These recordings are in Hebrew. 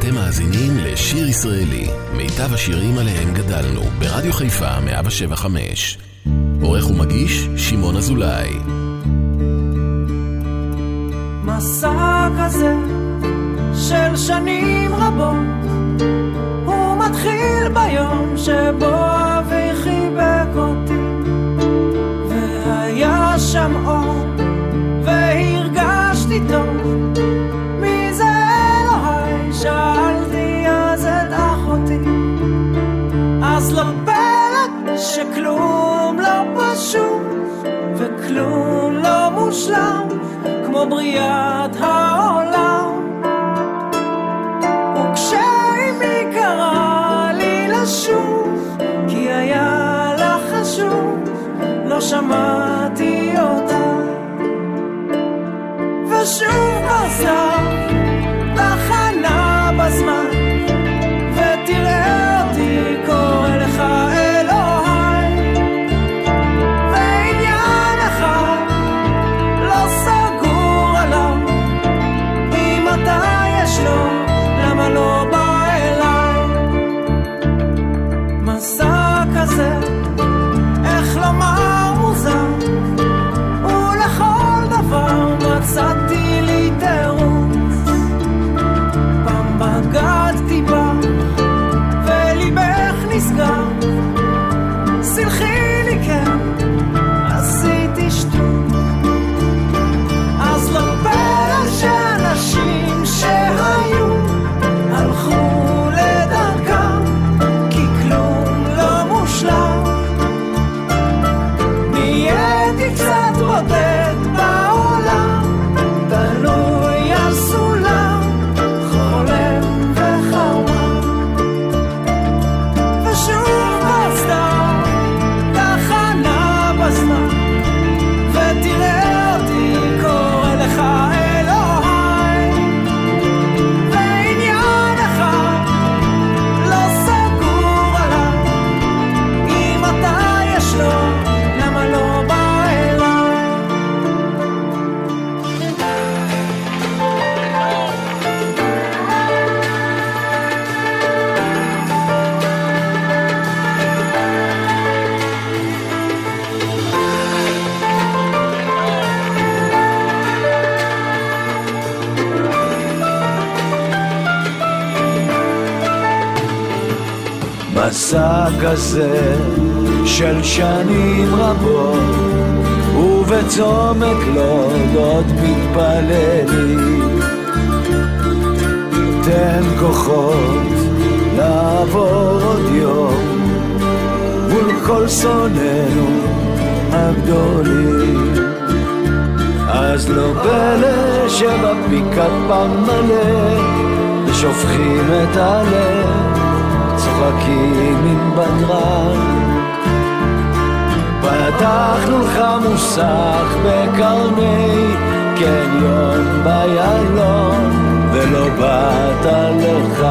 אתם מאזינים לשיר ישראלי, מיטב השירים עליהם גדלנו, ברדיו חיפה 175. עורך ומגיש, שמעון אזולאי. מסע כזה של שנים רבות, הוא מתחיל ביום שבו אבי חיבק אותי, והיה שם אור, שכלום לא פשוט וכלום לא מושלם כמו בריאת העולם. וכשאימי קרא לי לשוב, כי היה לה חשוב, לא שמעתי אותה. ושוב חזר הזמן ותראה כזה של שנים רבות ובצומת לודות מתפללים תן כוחות לעבור עוד יום מול כל שונאינו הגדולים. אז לא פלא שבפיקת פעם מלא ושופכים את הלב צוחקים עם בדרן פתחנו לך מוסך בקרני קניון ביילון ולא באת לך.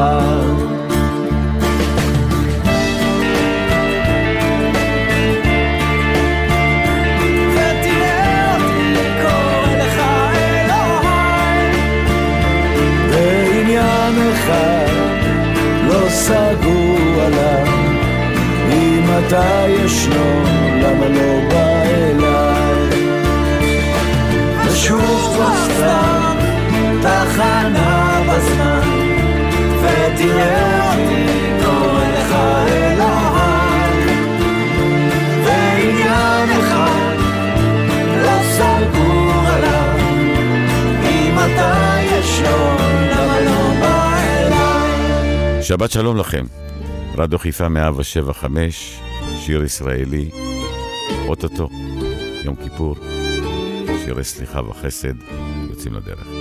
סגור עליו. אם אתה ישנו, למה לא בא אליי? ושוב כבר סתם תחנה בזמן ותראה אותי קורא לך אליי ועניין אחד לא סגור עליו. אם אתה ישנו, למה לא בא שבת שלום לכם, רדיו חיפה 175, שיר ישראלי, אוטוטו, יום כיפור, שירי סליחה וחסד, יוצאים לדרך.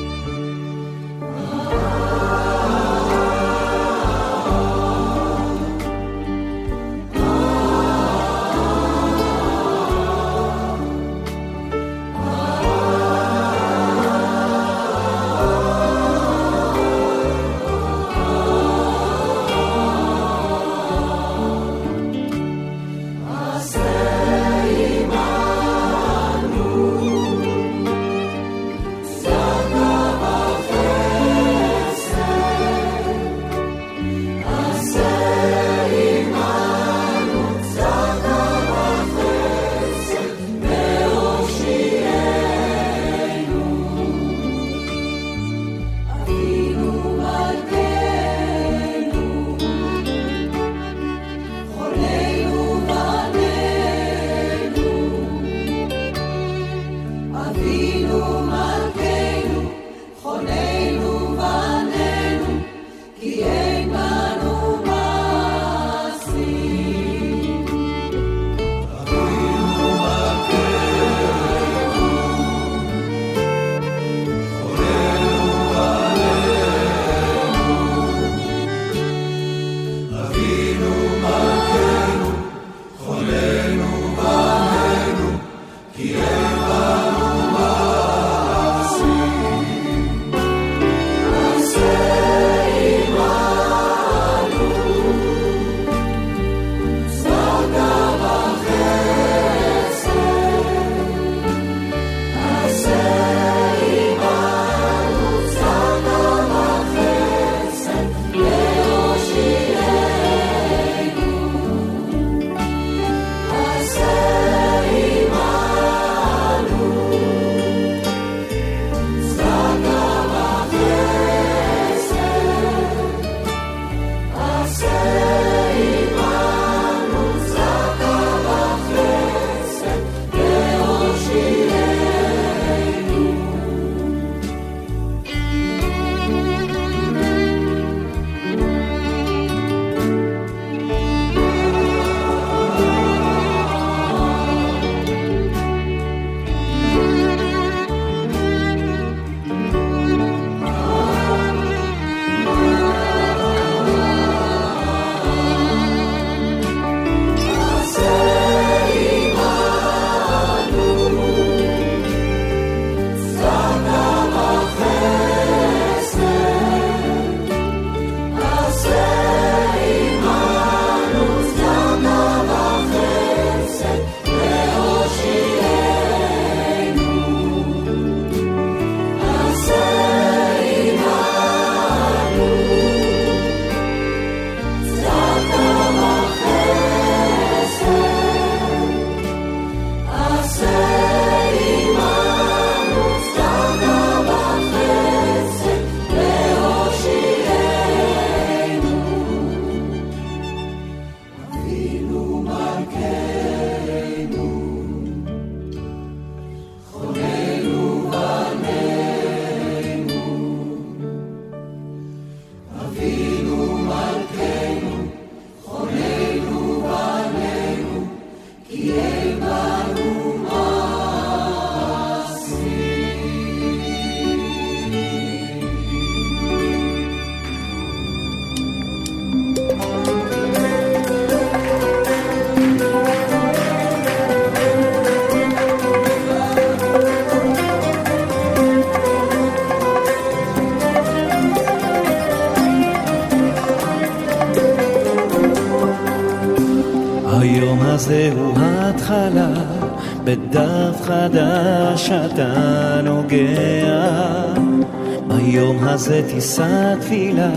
זה תישא תפילה,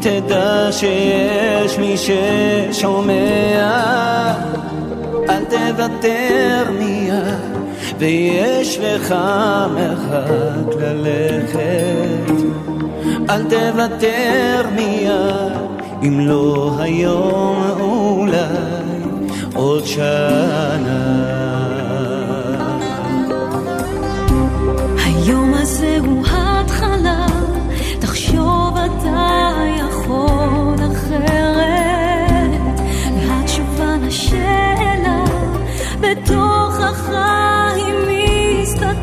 תדע שיש מי ששומע. אל תוותר מיד, ויש לך מרחק ללכת. אל תוותר מיד, אם לא היום אולי עוד שנה. בתוכך היא מסתתרת.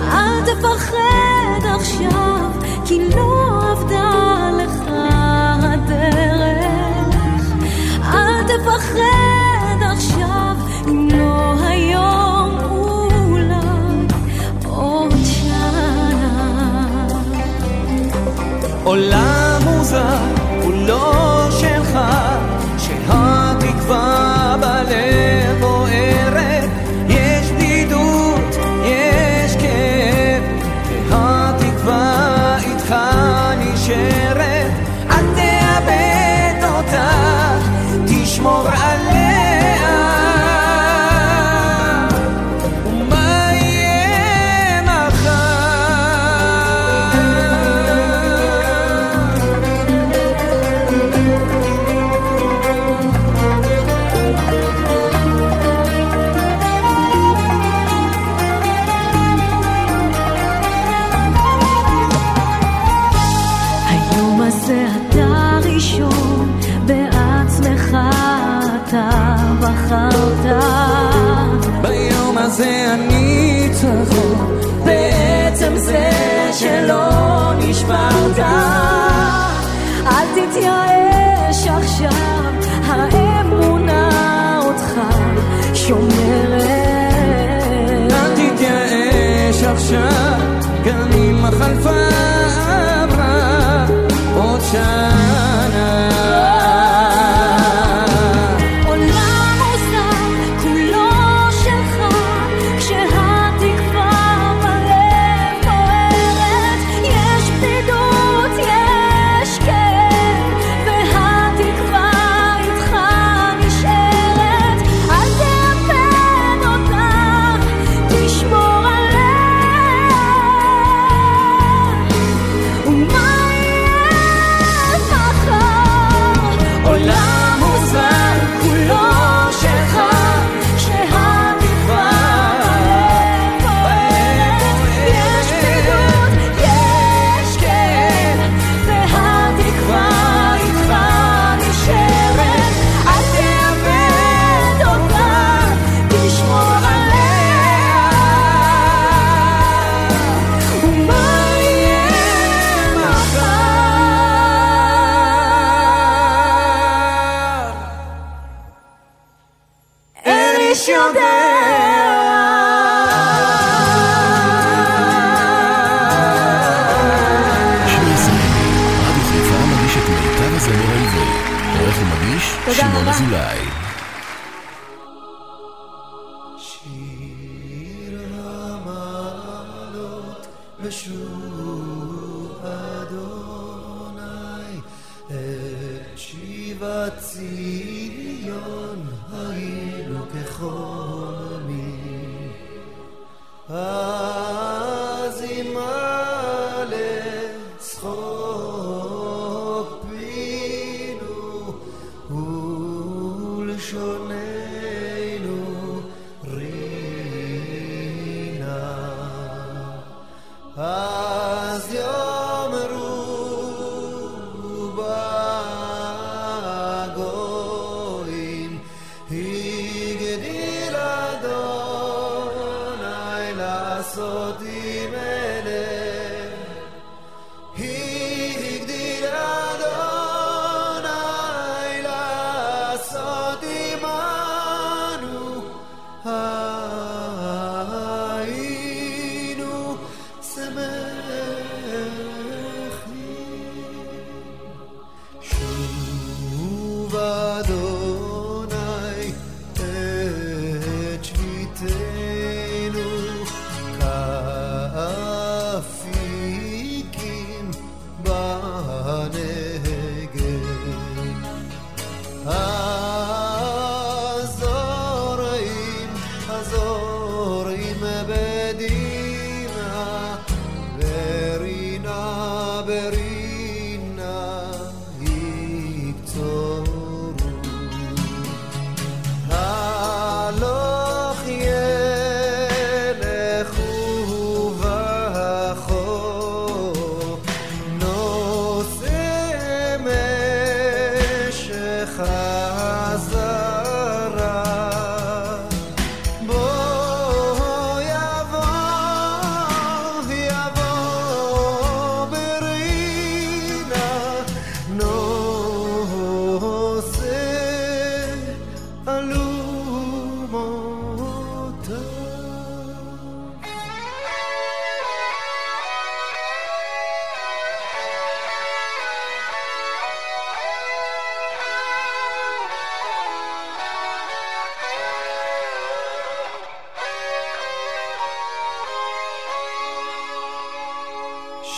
אל תפחד עכשיו, כי לא עבדה خلف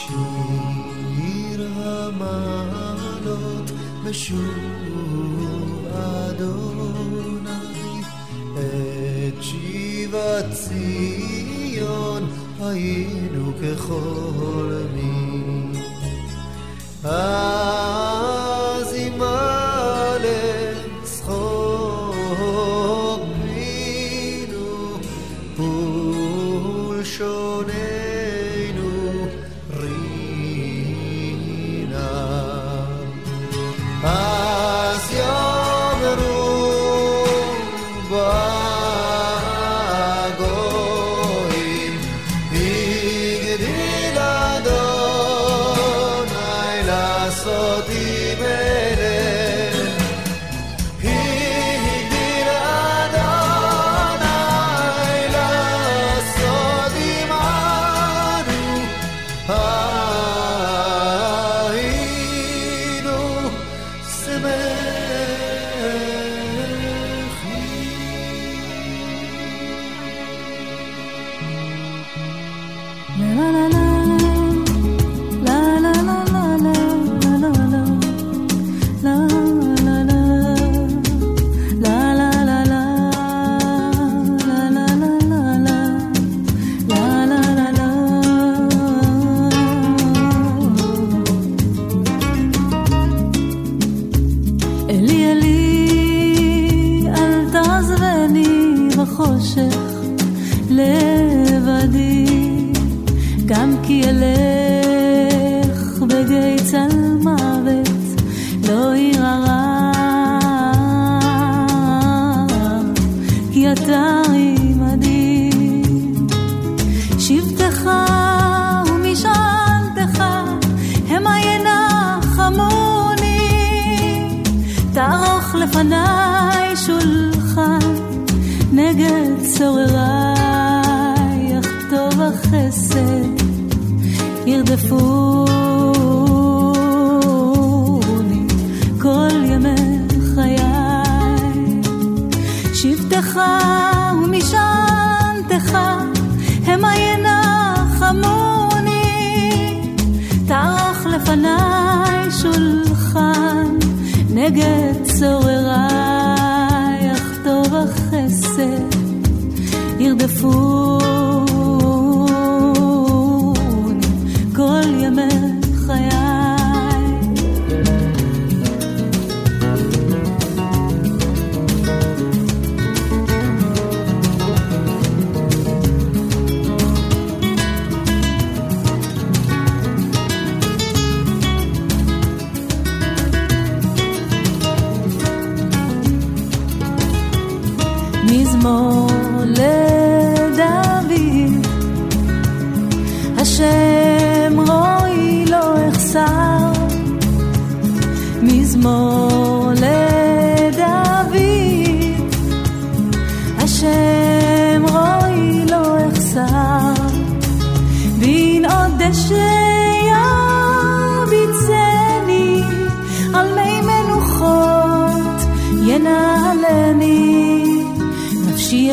שיר המעלות בשוב אדוני את שיבת ציון היינו כחולמים האוויר הרע, שולחן נגד צורריי, יכתוב החסד, ירדפו. משמחך ומשענתך המה ינחמוני. תערך לפניי שולחן נגד צורריי אכתוב החסד. ירדפו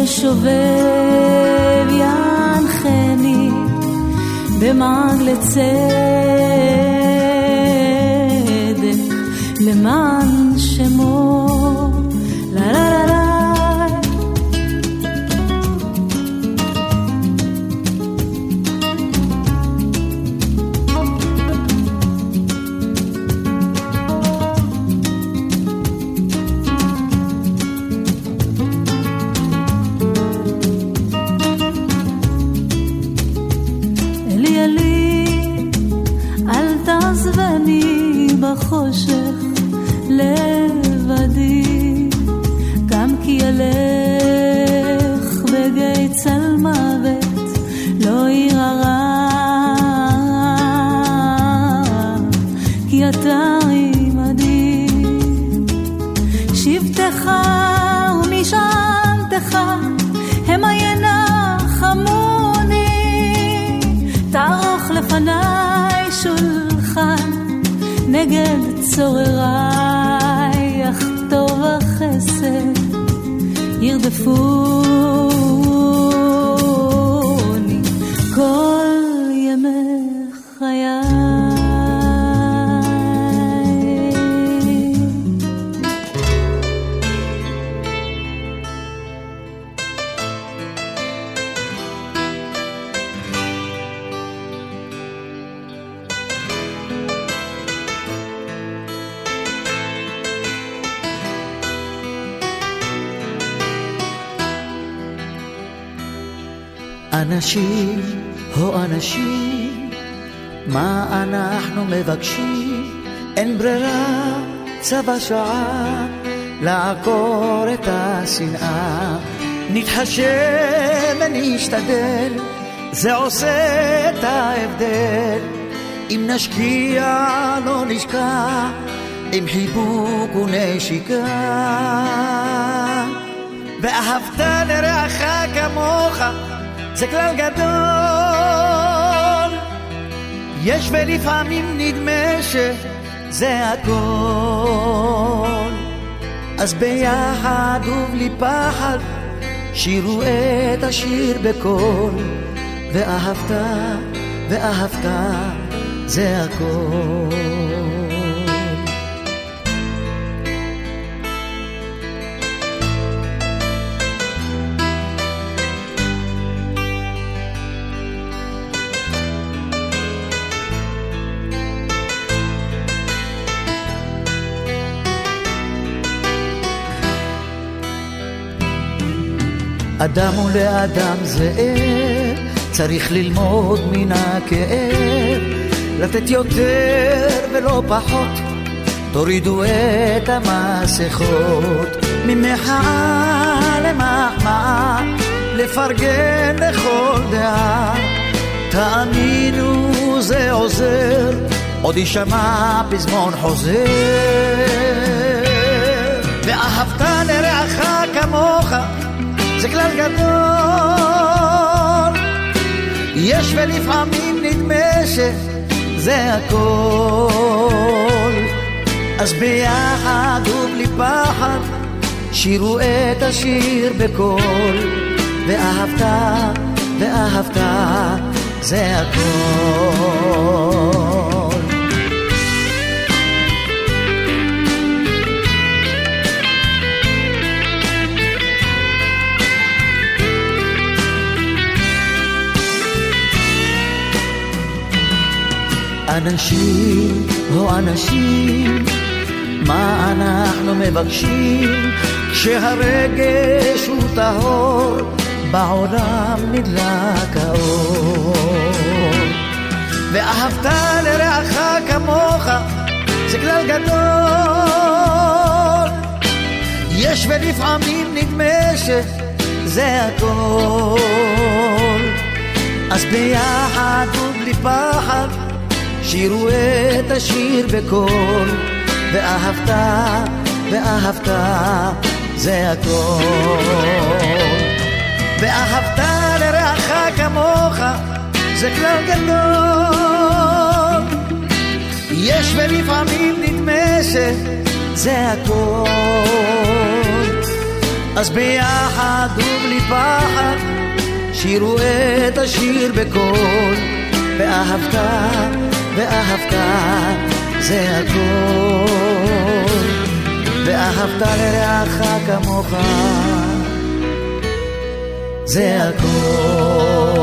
שובב ינחני במען לצדק למען שמות. אין ברירה, צבא שעה, לעקור את השנאה. נתחשב ונשתדל, זה עושה את ההבדל. אם נשקיע לא נשקע, עם חיבוק ונשיקה. ואהבת לרעך כמוך, זה כלל גדול. יש ולפעמים נדמה שזה הכל. אז ביחד ובלי פחד, שירו את השיר בקול. ואהבת, ואהבת, זה הכל. אדם הוא לאדם זאב, צריך ללמוד מן הכאב, לתת יותר ולא פחות, תורידו את המסכות, ממחאה למחמאה, לפרגן לכל דעה, תאמינו זה עוזר, עוד יישמע פזמון חוזר. ואהבת לרעך כמוך זה כלל גדול. יש ולפעמים נדמה שזה הכל. אז ביחד ובלי פחד, שירו את השיר בקול. ואהבת, ואהבת, זה הכל. אנשים, הו אנשים, מה אנחנו מבקשים כשהרגש הוא טהור, בעולם נדלק האור. ואהבת לרעך כמוך, זה כלל גדול. יש ולפעמים נדמה שזה הכל. אז ביחד ובלי פחד שירו את השיר בקול, ואהבת, ואהבת, זה הכל. ואהבת לרעך כמוך, זה כלל גדול. יש ולפעמים נדמה שזה הכל. אז ביחד ובלי פחד, שירו את השיר בקול, ואהבת, ואהבת זה הכל, ואהבת לרעך כמוך, זה הכל.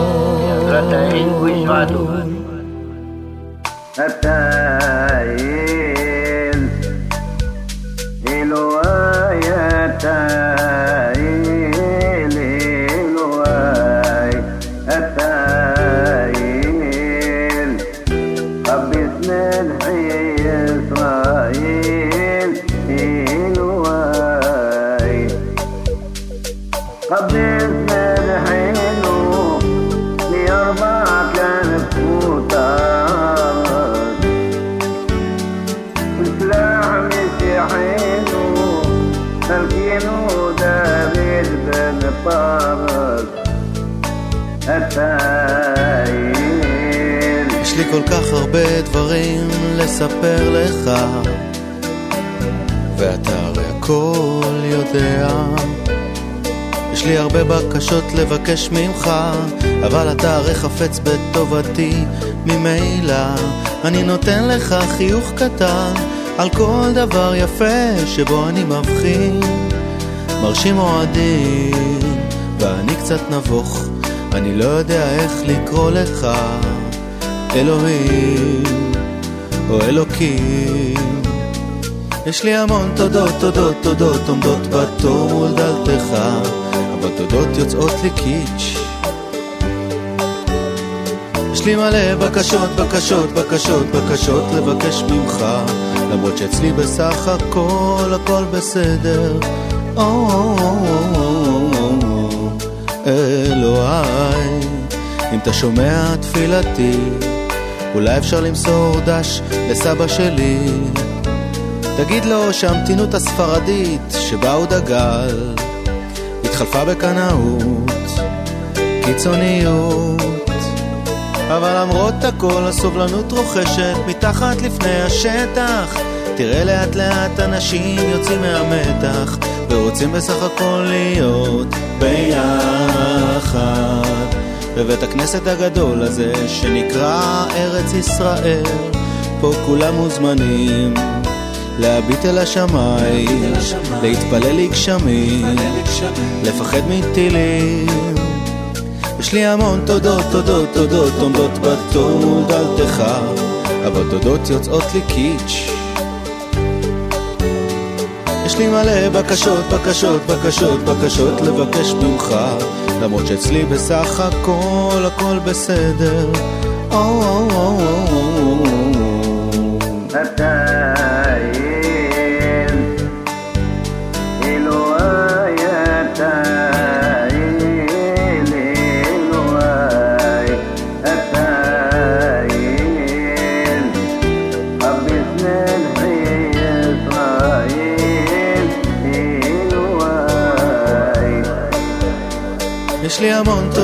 דברים לספר לך, ואתה הרי הכל יודע. יש לי הרבה בקשות לבקש ממך, אבל אתה הרי חפץ בטובתי ממילא. אני נותן לך חיוך קטן על כל דבר יפה שבו אני מבחין. מרשים אוהדים, ואני קצת נבוך, אני לא יודע איך לקרוא לך. אלוהים או אלוקים. יש לי המון תודות, תודות, תודות עומדות בתור מול דלתך, אבל תודות יוצאות לי קיץ'. יש לי מלא בקשות, בקשות, בקשות, בקשות לבקש ממך למרות שאצלי בסך הכל הכל בסדר אלוהי, אם אתה שומע תפילתי אולי אפשר למסור דש לסבא שלי. תגיד לו שהמתינות הספרדית שבה הוא דגל התחלפה בקנאות, קיצוניות. אבל למרות הכל הסובלנות רוכשת מתחת לפני השטח. תראה לאט לאט אנשים יוצאים מהמתח ורוצים בסך הכל להיות ביחד בבית הכנסת הגדול הזה שנקרא ארץ ישראל. פה כולם מוזמנים להביט אל השמיים, להתפלל לגשמים, לפחד מטילים. יש לי המון תודות, תודות, תודות, עומדות בתור דלתך, אבל תודות יוצאות לי קיץ'. יש לי מלא בקשות, בקשות, בקשות, בקשות לבקש ממך, למרות שאצלי בסך הכל הכל בסדר. אתה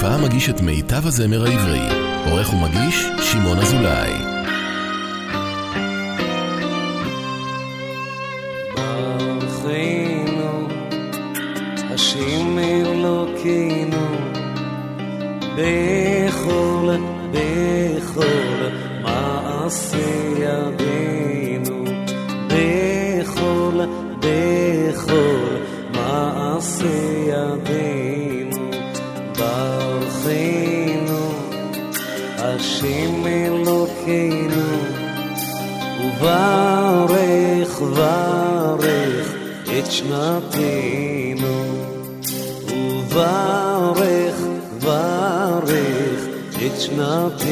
חיפה מגיש את מיטב הזמר העברי. עורך ומגיש, שמעון אזולאי. את שנתנו, וברך ברך את שנתנו.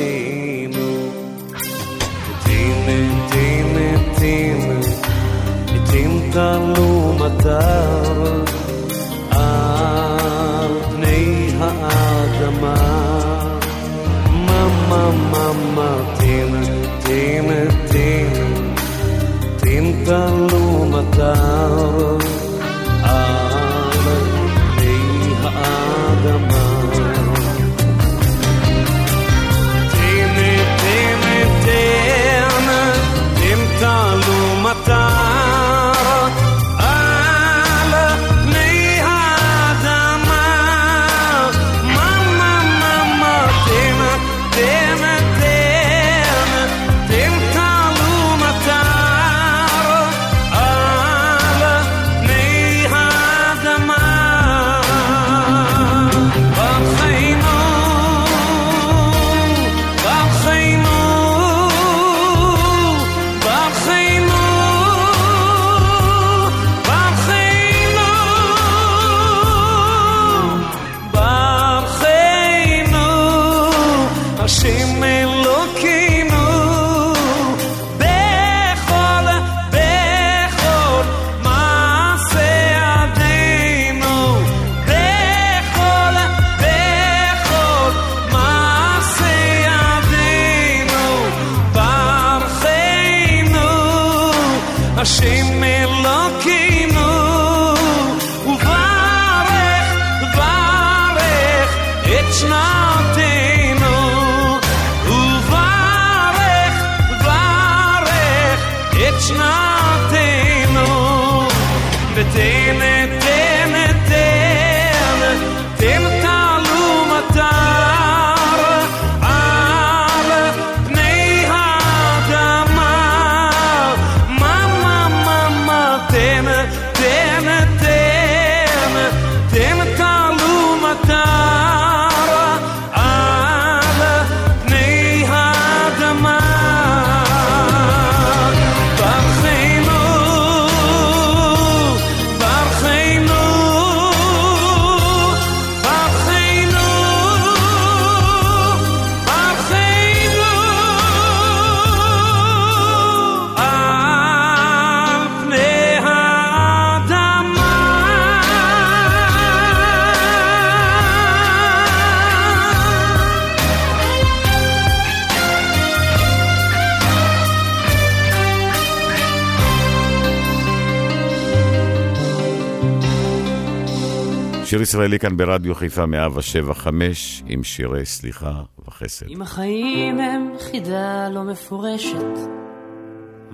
ישראלי כאן ברדיו חיפה 175 עם שירי סליחה וחסד. אם החיים הם חידה לא מפורשת,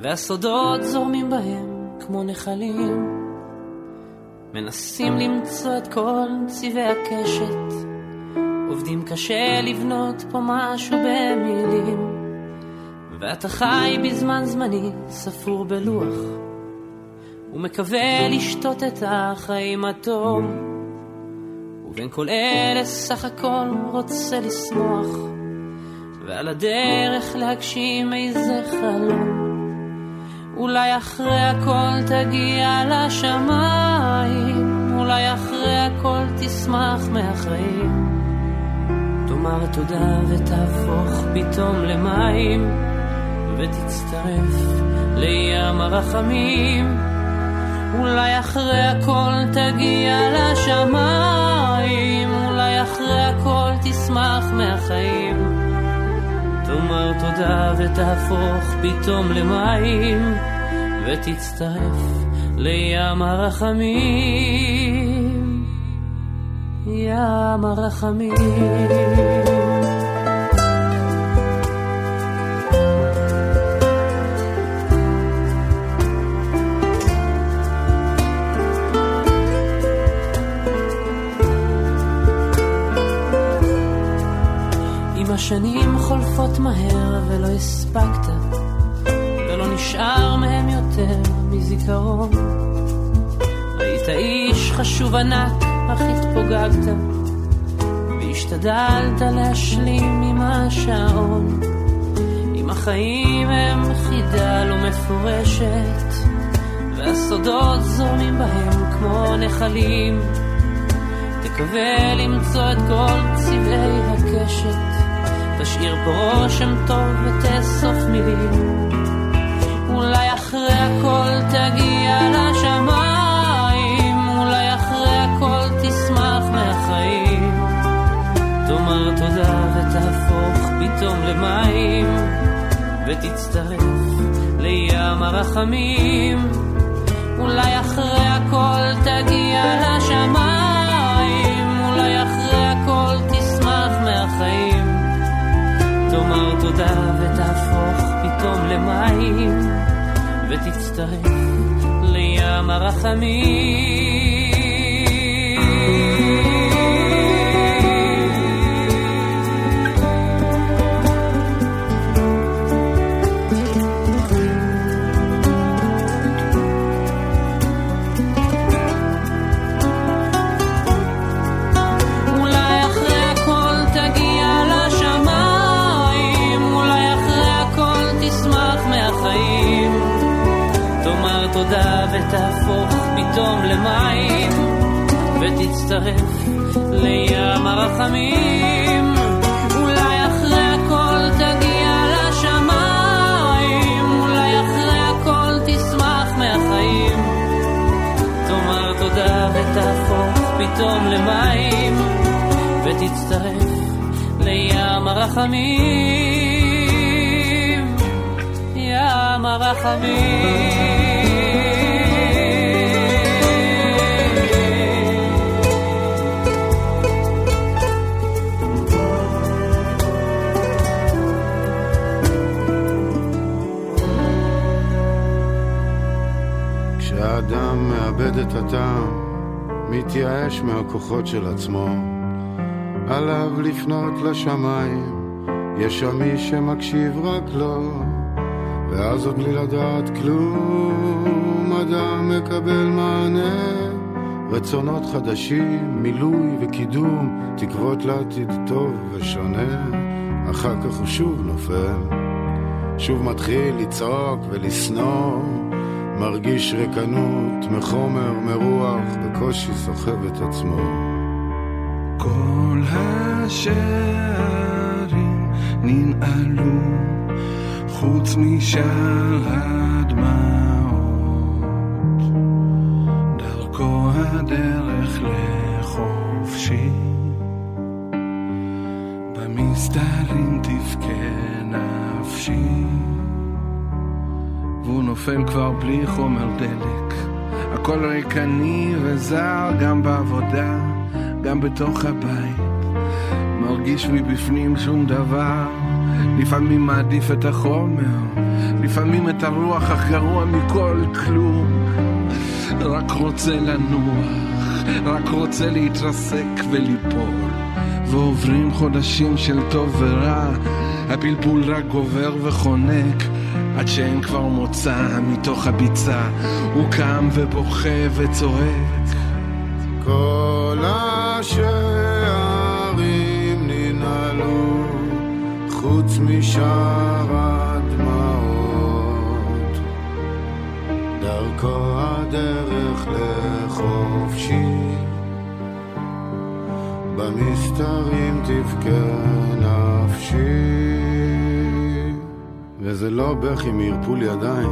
והסודות זורמים בהם כמו נחלים, מנסים למצוא את כל צבעי הקשת, עובדים קשה לבנות פה משהו במילים, ואתה חי בזמן זמני ספור בלוח, ומקווה לשתות את החיים התום. ובין כל אלה סך הכל רוצה לשמוח, ועל הדרך להגשים איזה חלום. אולי אחרי הכל תגיע לשמיים, אולי אחרי הכל תשמח מהחיים. תאמר תודה ותהפוך פתאום למים, ותצטרף לים הרחמים. אולי אחרי הכל תגיע לשמיים, אולי אחרי הכל תשמח מהחיים. תאמר תודה ותהפוך פתאום למים, ותצטרף לים הרחמים. ים הרחמים. השנים חולפות מהר ולא הספקת, ולא נשאר מהם יותר מזיכרון. היית איש חשוב ענק, אך התפוגגת, והשתדלת להשלים עם השעון. אם החיים הם חידה לא מפורשת, והסודות זורמים בהם כמו נחלים, תקווה למצוא את כל צבעי הקשת. תשאיר פה רושם טוב ותאסוף מילים. אולי אחרי הכל תגיע לשמיים, אולי אחרי הכל תשמח מהחיים. תאמר תודה ותהפוך פתאום למים, ותצטרף לים הרחמים. אולי אחרי הכל תגיע לשמיים, תודה ותהפוך פתאום למים, ותצטרף לים הרחמים. לים הרחמים. אולי אחרי הכל תגיע לשמיים, אולי אחרי הכל תשמח מהחיים. תאמר תודה ותהפוך פתאום למים, ותצטרף לים הרחמים, ים הרחמים. כשאדם מאבד את הטעם, מתייאש מהכוחות של עצמו, עליו לפנות לשמיים, יש שם מי שמקשיב רק לו, ואז עוד בלי לדעת כלום, אדם מקבל מענה, רצונות חדשים, מילוי וקידום, תקוות לעתיד טוב ושונה, אחר כך הוא שוב נופל. שוב מתחיל לצעוק ולשנוא, מרגיש ריקנות מחומר, מרוח, בקושי סוחב את עצמו. כל השערים ננעלו חוץ משער הדמעות, דרכו הדרך לחופשי, במסתרים תבכה נפשי. והוא נופל כבר בלי חומר דלק. הכל ריקני וזר גם בעבודה, גם בתוך הבית. מרגיש מבפנים שום דבר, לפעמים מעדיף את החומר, לפעמים את הרוח, אך גרוע מכל כלום. רק רוצה לנוח, רק רוצה להתרסק וליפול. ועוברים חודשים של טוב ורע, הפלפול רק גובר וחונק. עד שאין כבר מוצא מתוך הביצה, הוא קם ובוכה וצועק. כל השערים ננעלו, חוץ משאר הדמעות. דרכו הדרך לחופשי, במסתרים תבכה נפשי. וזה לא בכי מערפול ידיים,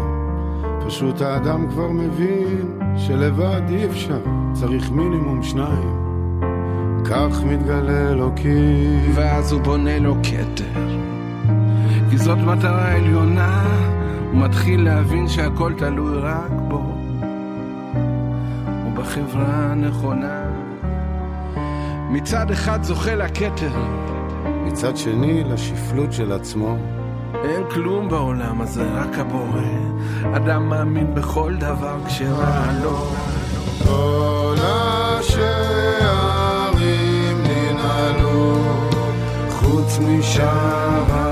פשוט האדם כבר מבין שלבד אי אפשר, צריך מינימום שניים. כך מתגלה אלוקים. ואז הוא בונה לו כתר. כי זאת מטרה עליונה, הוא מתחיל להבין שהכל תלוי רק בו. ובחברה הנכונה. מצד אחד זוכה לכתר. מצד שני לשפלות של עצמו. אין כלום בעולם הזה, רק הבורא. אדם מאמין בכל דבר כשרע לו. כל השערים ננעלו, חוץ משאר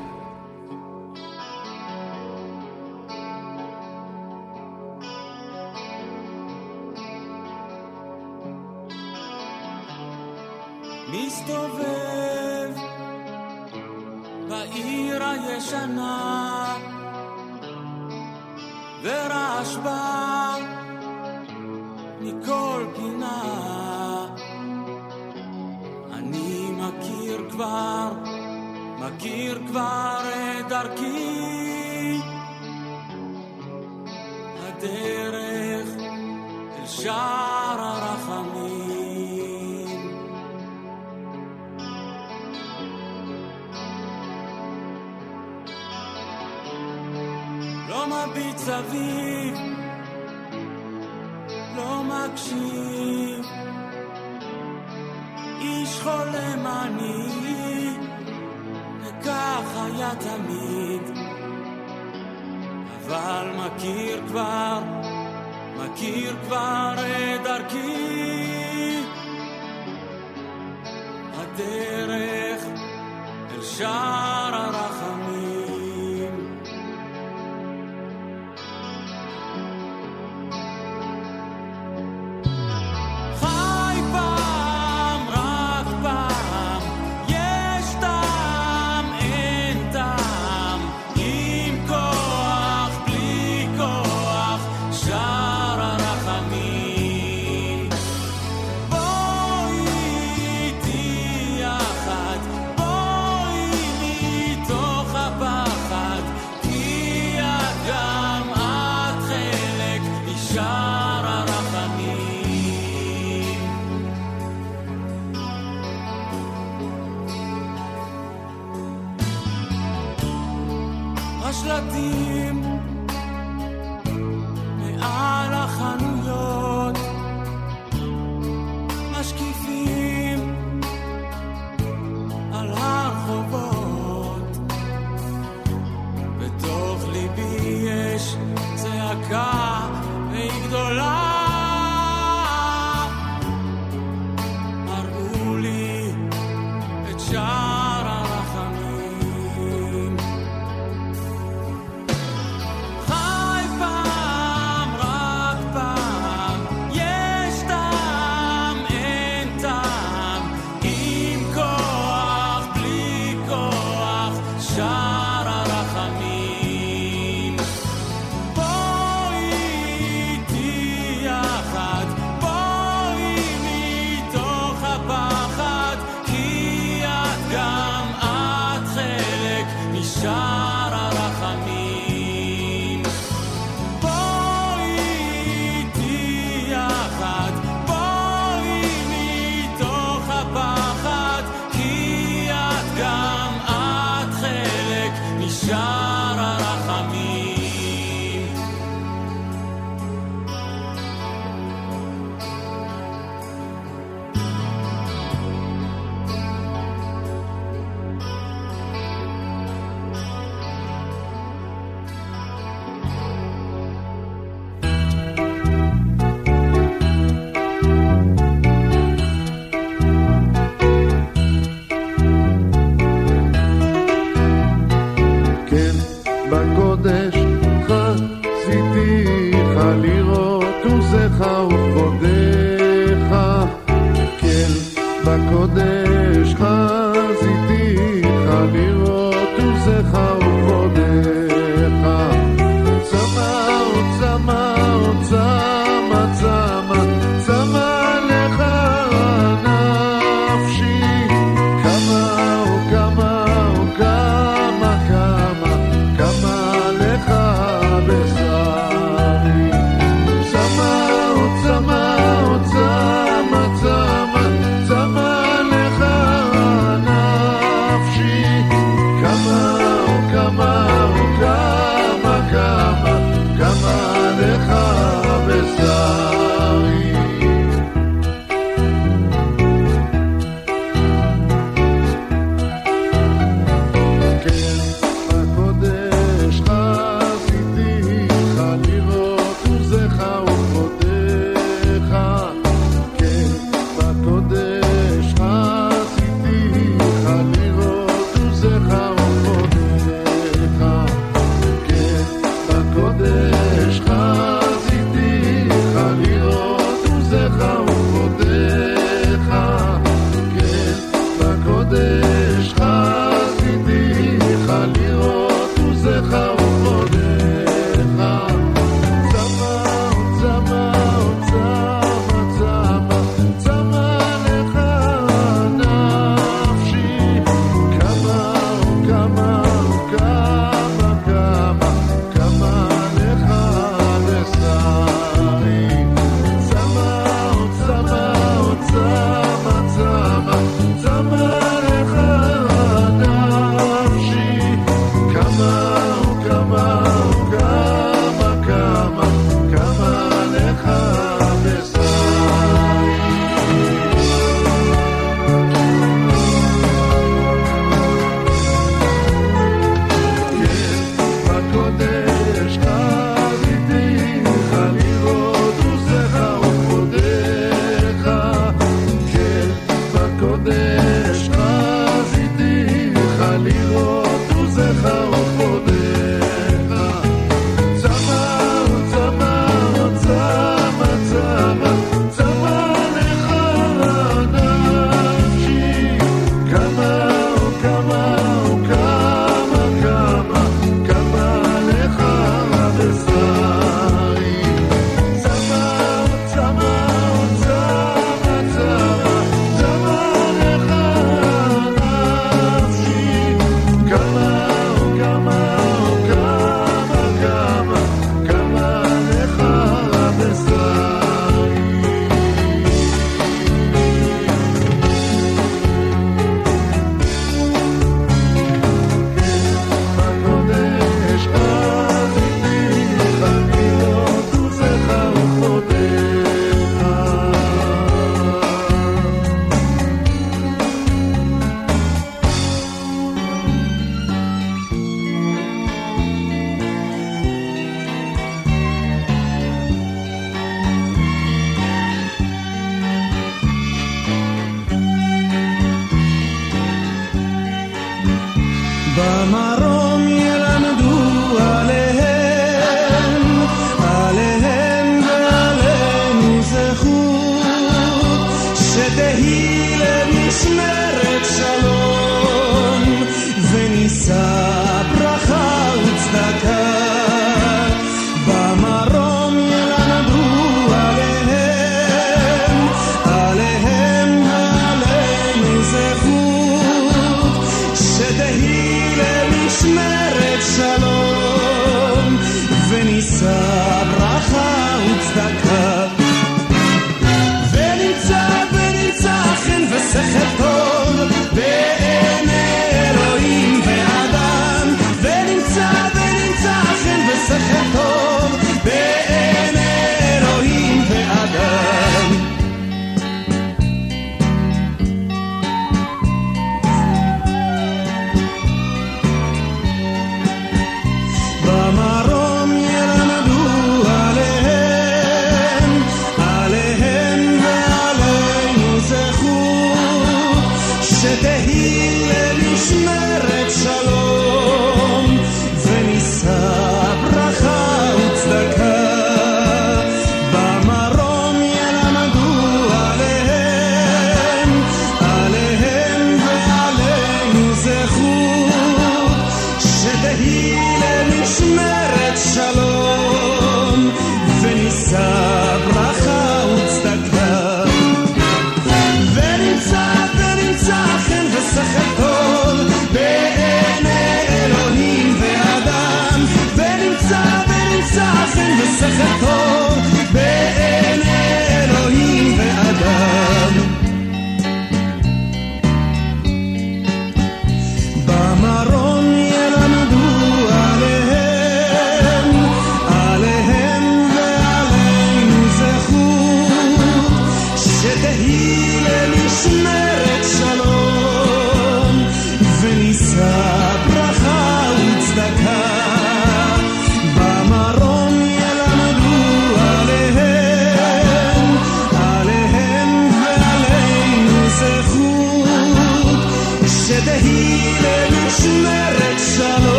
amar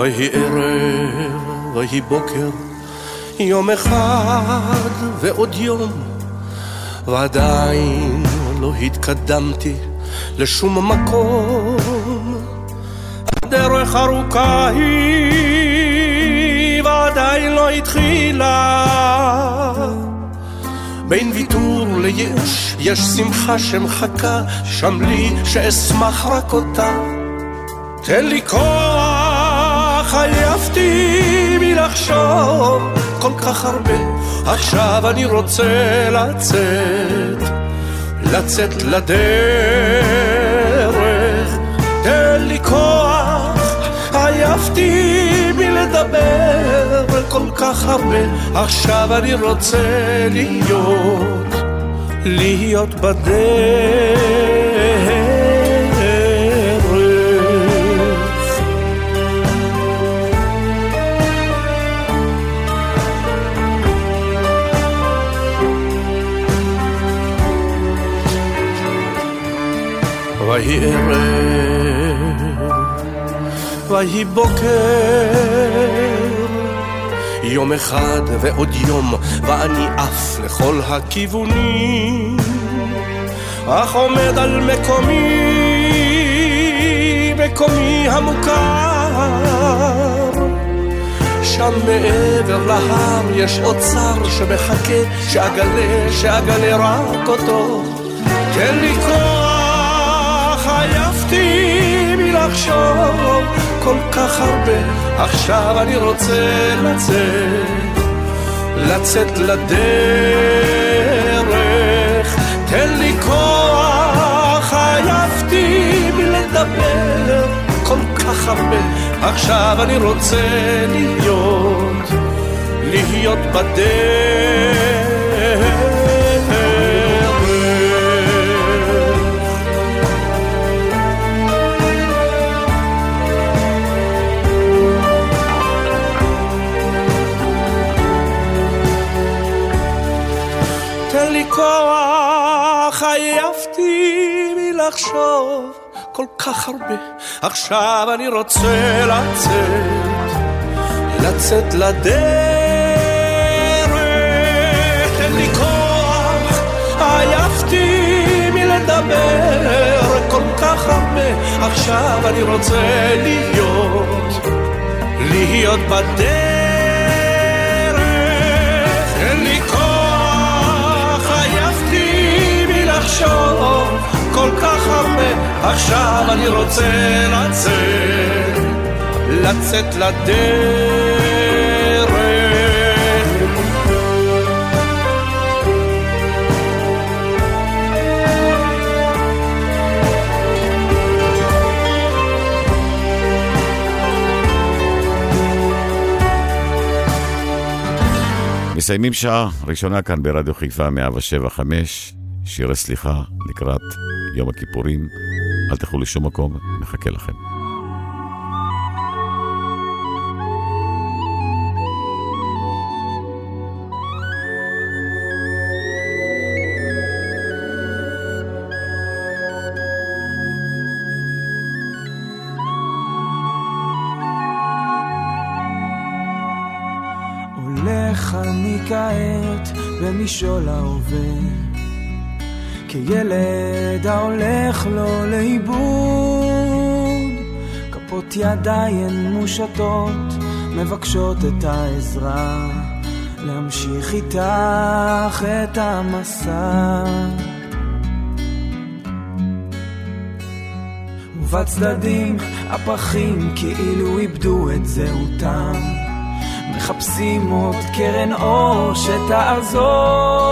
ויהי ערב, ויהי בוקר, יום אחד ועוד יום, ועדיין לא התקדמתי לשום מקום. הדרך ארוכה היא, ועדיין לא התחילה. בין ויתור לייאוש יש שמחה שמחכה, שם לי שאשמח רק אותה. תן לי כל... עייפתי מלחשוב כל כך הרבה, עכשיו אני רוצה לצאת, לצאת לדרך. תן לי כוח, עייפתי מלדבר כל כך הרבה, עכשיו אני רוצה להיות, להיות בדרך. ויהי ערב, ויהי בוקר, יום אחד ועוד יום, ואני עף לכל הכיוונים, אך עומד על מקומי, מקומי המוכר. שם מעבר להר יש אוצר שמחכה שאגלה, שאגלה רק אותו. תן לי כוח, עייפתי מלחשוב כל כך הרבה, עכשיו אני רוצה לצאת, לצאת לדרך. תן לי כוח, עייפתי מלדבר כל כך הרבה, עכשיו אני רוצה להיות, להיות בדרך. כוח, עייפתי מלחשוב כל כך הרבה, עכשיו אני רוצה לצאת, לצאת לדרך. תן לי כוח, עייפתי מלדבר כל כך הרבה, עכשיו אני רוצה להיות, להיות בדרך. מלחשוב כל כך הרבה, עכשיו אני רוצה לצאת, לצאת לדרך. מסיימים שעה ראשונה כאן ברדיו חיפה 175, שירי סליחה לקראת יום הכיפורים. אל תלכו לשום מקום, מחכה לכם. כעת במשעול ההווה כילד ההולך לו לאיבוד. כפות ידיי הן מושטות מבקשות את העזרה. להמשיך איתך את המסע. ובצדדים הפרחים כאילו איבדו את זהותם. מחפשים עוד קרן אור שתעזור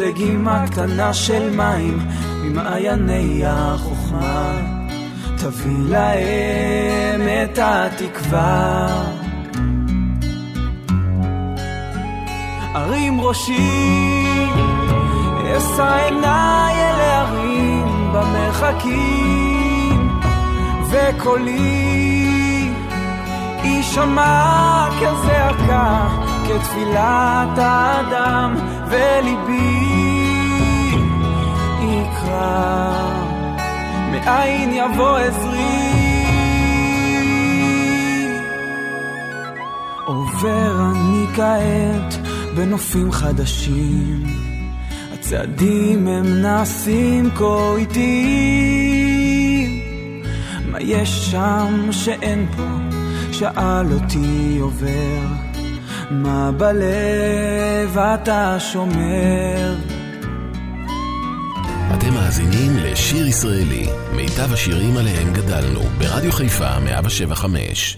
לגימה קטנה של מים ממעייני החוכמה. תביא להם את התקווה. ארים ראשי אשא עיניי אל ההרים במרחקים וקולי יישמע כזעקה, כתפילת האדם, וליבי יקרא, מאין יבוא עזרי. עובר אני כעת בנופים חדשים. הצעדים הם נעשים כה איטיים. מה יש שם שאין פה? שאל אותי עובר. מה בלב אתה שומר? אתם מאזינים לשיר ישראלי, מיטב השירים עליהם גדלנו, ברדיו חיפה 175.